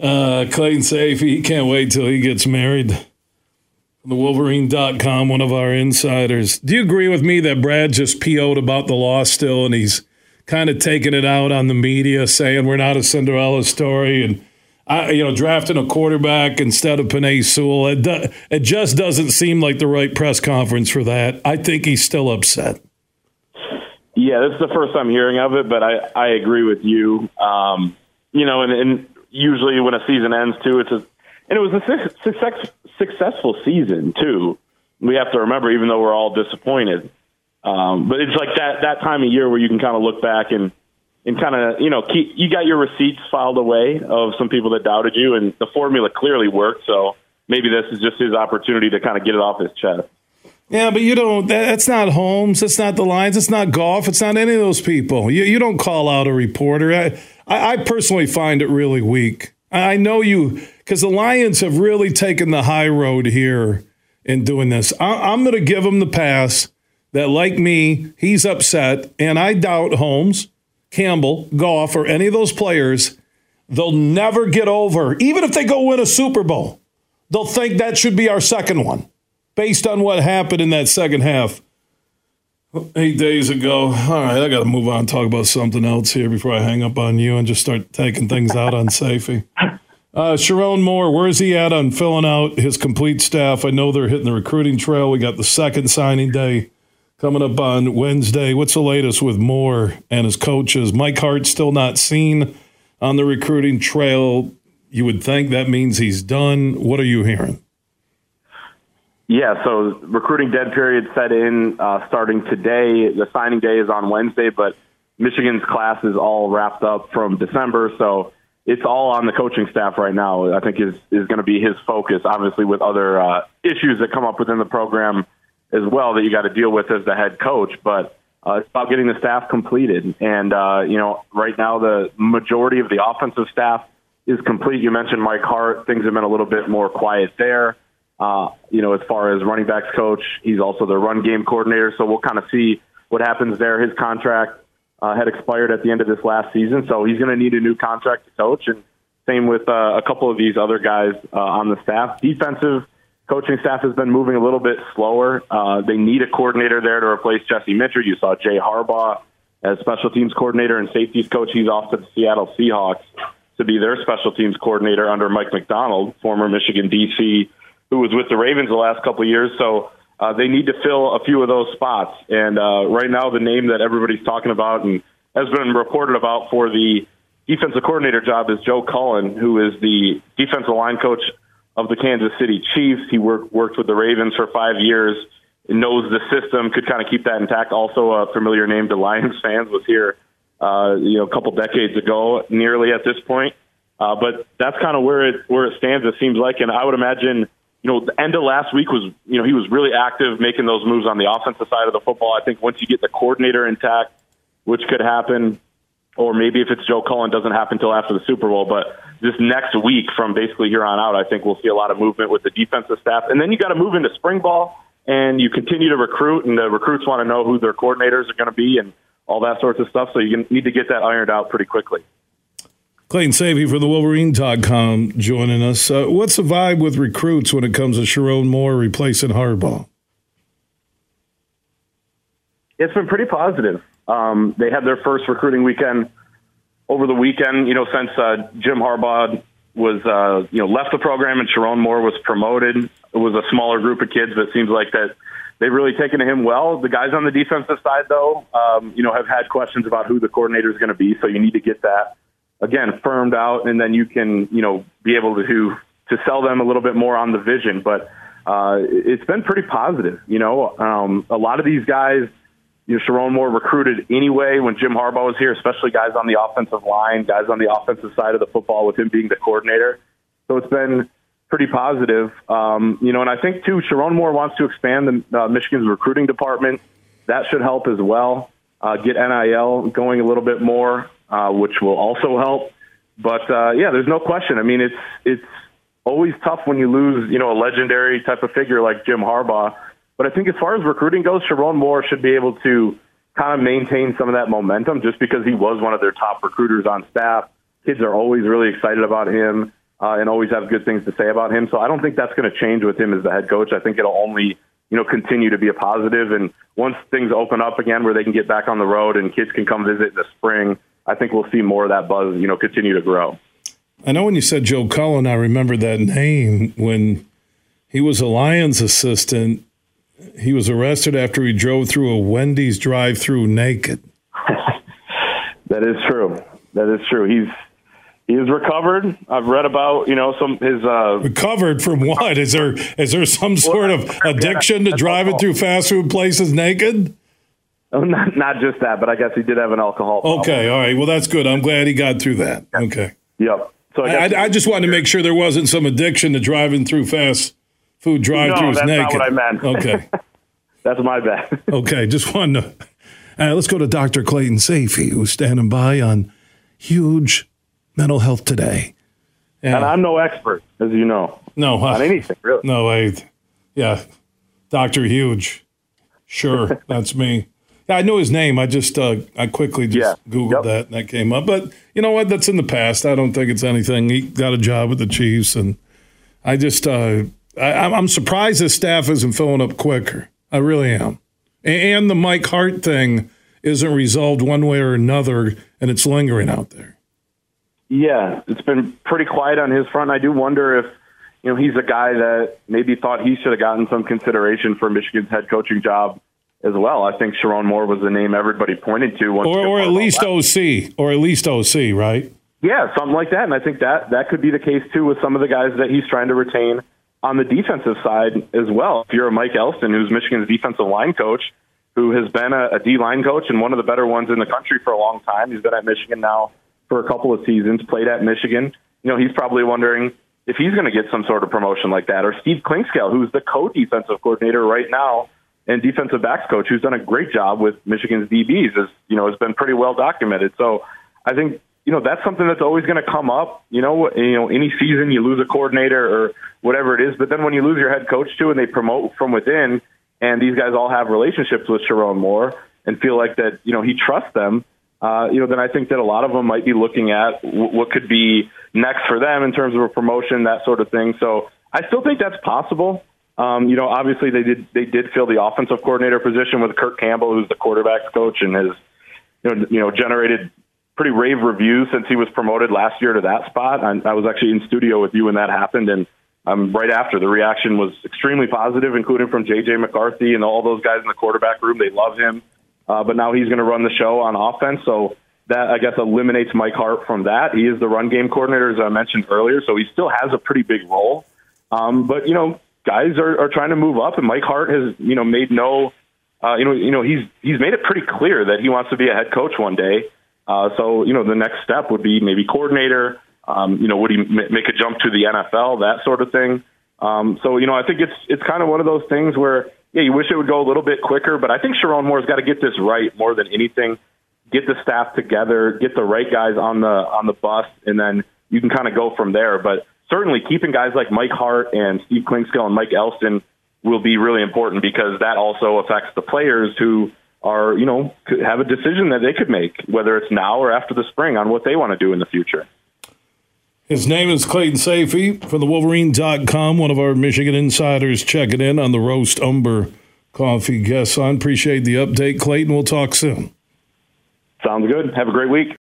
Uh, Clayton Sayfie, he can't wait till he gets married. The Wolverine.com, one of our insiders. Do you agree with me that Brad just PO'd about the loss still and he's kind of taking it out on the media, saying we're not a Cinderella story and I, you know, drafting a quarterback instead of Penei Sewell. It, do, it just doesn't seem like the right press conference for that. I think he's still upset. Yeah, this is the first I'm hearing of it, but I, I agree with you. Um, you know, and, and usually when a season ends too, it's a, and it was a success, successful season too. We have to remember, even though we're all disappointed, um, but it's like that that time of year where you can kind of look back and and kind of you know keep you got your receipts filed away of some people that doubted you, and the formula clearly worked. So maybe this is just his opportunity to kind of get it off his chest. Yeah, but you don't. That's not Holmes. It's not the Lions. It's not Goff. It's not any of those people. You you don't call out a reporter. I I, I personally find it really weak. I know you because the Lions have really taken the high road here in doing this. I, I'm going to give him the pass that, like me, he's upset, and I doubt Holmes, Campbell, Goff, or any of those players. They'll never get over, even if they go win a Super Bowl. They'll think that should be our second one, based on what happened in that second half eight days ago. All right, I got to move on, talk about something else here before I hang up on you and just start taking things out on Sayfie. Uh, Sherrone Moore, where's he at on filling out his complete staff? I know they're hitting the recruiting trail. We got the second signing day coming up on Wednesday. What's the latest with Moore and his coaches? Mike Hart still not seen on the recruiting trail. You would think that means he's done. What are you hearing? Yeah, so recruiting dead period set in uh, starting today. The signing day is on Wednesday, but Michigan's class is all wrapped up from December, so it's all on the coaching staff right now. I think is is going to be his focus, obviously with other uh, issues that come up within the program as well that you got to deal with as the head coach. But uh, it's about getting the staff completed, and uh, you know, right now the majority of the offensive staff is complete. You mentioned Mike Hart; things have been a little bit more quiet there. Uh, you know, as far as running backs coach, he's also the run game coordinator. So we'll kind of see what happens there. His contract uh, had expired at the end of this last season, so he's going to need a new contract to coach. And same with uh, a couple of these other guys uh, on the staff. Defensive coaching staff has been moving a little bit slower. Uh, they need a coordinator there to replace Jesse Mitchell. You saw Jay Harbaugh as special teams coordinator and safeties coach. He's off to the Seattle Seahawks to be their special teams coordinator under Mike Macdonald, former Michigan DC who was with the Ravens the last couple of years. So uh, they need to fill a few of those spots. And uh, right now, the name that everybody's talking about and has been reported about for the defensive coordinator job is Joe Cullen, who is the defensive line coach of the Kansas City Chiefs. He worked worked with the Ravens for five years, knows the system, could kind of keep that intact. Also, a familiar name to Lions fans was here, uh, you know, a couple decades ago, nearly at this point. Uh, but that's kind of where it where it stands. It seems like, and I would imagine you know, the end of last week was, you know, he was really active making those moves on the offensive side of the football. I think once you get the coordinator intact, which could happen, or maybe if it's Joe Cullen, doesn't happen until after the Super Bowl. But this next week, from basically here on out, I think we'll see a lot of movement with the defensive staff. And then you got to move into spring ball, and you continue to recruit, and the recruits want to know who their coordinators are going to be, and all that sorts of stuff. So you need to get that ironed out pretty quickly. Clayton Sayfie for the Wolverine.com joining us. Uh, what's the vibe with recruits when it comes to Sherrone Moore replacing Harbaugh? It's been pretty positive. Um, they had their first recruiting weekend over the weekend. You know, since uh, Jim Harbaugh was uh, you know left the program and Sherrone Moore was promoted, it was a smaller group of kids. That seems like that they've really taken to him well. The guys on the defensive side, though, um, you know, have had questions about who the coordinator is going to be. So you need to get that again firmed out, and then you can you know be able to to sell them a little bit more on the vision. But uh, it's been pretty positive. You know, um, a lot of these guys. You know, Sherrone Moore recruited anyway when Jim Harbaugh was here, especially guys on the offensive line, guys on the offensive side of the football with him being the coordinator. So it's been pretty positive. Um, you know, and I think too, Sherrone Moore wants to expand the uh, Michigan's recruiting department. That should help as well. Uh, get NIL going a little bit more uh, which will also help. But uh, yeah, there's no question. I mean, it's it's always tough when you lose, you know, a legendary type of figure like Jim Harbaugh. But I think as far as recruiting goes, Sherrone Moore should be able to kind of maintain some of that momentum just because he was one of their top recruiters on staff. Kids are always really excited about him. uh, and always have good things to say about him. So I don't think that's going to change with him as the head coach. I think it'll only you know continue to be a positive. And once things open up again, where they can get back on the road and kids can come visit in the spring, I think we'll see more of that buzz you know continue to grow. I know when you said Joe Cullen, I remember that name when he was a Lions assistant. He was arrested after he drove through a Wendy's drive-through naked. that is true. That is true. He's he is recovered. I've read about you know some his uh, recovered from what? Is there is there some sort of addiction to driving through fast food places naked? Oh, not not just that, but I guess he did have an alcohol. Problem. Okay, all right. Well, that's good. I'm glad he got through that. Okay. Yep. So I, I, I just wanted to make sure there wasn't some addiction to driving through fast food drive-throughs no, naked. Not what I meant. Okay. that's my bad. okay, just wanted to. Uh, let's go to Dr. Clayton Sayfie, who's standing by on huge mental health today. Yeah. And I'm no expert, as you know. No, uh, on anything really. No, I, yeah, Doctor Huge. Sure, that's me. Yeah, I know his name. I just uh, I quickly just yeah. googled yep. that and that came up. But you know what? That's in the past. I don't think it's anything. He got a job with the Chiefs, and I just uh, I, I'm surprised his staff isn't filling up quicker. I really am. And the Mike Hart thing isn't resolved one way or another, and it's lingering out there. Yeah, it's been pretty quiet on his front. I do wonder if you know he's a guy that maybe thought he should have gotten some consideration for Michigan's head coaching job as well. I think Sherrone Moore was the name everybody pointed to. or, or at least OC, or at least OC, right? Yeah, something like that. And I think that that could be the case too with some of the guys that he's trying to retain on the defensive side as well. If you're a Mike Elston, who's Michigan's defensive line coach, who has been a, a D line coach and one of the better ones in the country for a long time, he's been at Michigan now for a couple of seasons, played at Michigan. You know, he's probably wondering if he's going to get some sort of promotion like that. Or Steve Clinkscale, who's the co-defensive coordinator right now and defensive backs coach who's done a great job with Michigan's DBs is, you know, has been pretty well documented. So I think, you know, that's something that's always going to come up. You know, you know, any season you lose a coordinator or whatever it is, but then when you lose your head coach too and they promote from within and these guys all have relationships with Sherrone Moore and feel like that, you know, he trusts them, uh, you know, then I think that a lot of them might be looking at w- what could be next for them in terms of a promotion, that sort of thing. So I still think that's possible. Um, you know, obviously they did they did fill the offensive coordinator position with Kirk Campbell, who's the quarterbacks coach, and has you know you know generated pretty rave reviews since he was promoted last year to that spot. I, I was actually in studio with you when that happened, and um, right after the reaction was extremely positive, including from JJ McCarthy and all those guys in the quarterback room. They love him, uh, but now he's going to run the show on offense, so that I guess eliminates Mike Hart from that. He is the run game coordinator, as I mentioned earlier, so he still has a pretty big role. Um, but you know, guys are, are trying to move up, and Mike Hart has you know made no, uh, you know you know he's he's made it pretty clear that he wants to be a head coach one day. Uh, so you know the next step would be maybe coordinator. Um, you know, would he m- make a jump to the NFL, that sort of thing? Um, so you know, I think it's it's kind of one of those things where yeah, you wish it would go a little bit quicker, but I think Sherrone Moore's got to get this right more than anything. Get the staff together, get the right guys on the on the bus, and then you can kind of go from there. But certainly keeping guys like Mike Hart and Steve Clinkscale and Mike Elston will be really important because that also affects the players who are, you know, have a decision that they could make, whether it's now or after the spring, on what they want to do in the future. His name is Clayton Sayfie from the Wolverine.com, one of our Michigan insiders checking in on the Roast Umber Coffee guest on. Appreciate the update, Clayton. We'll talk soon. Sounds good. Have a great week.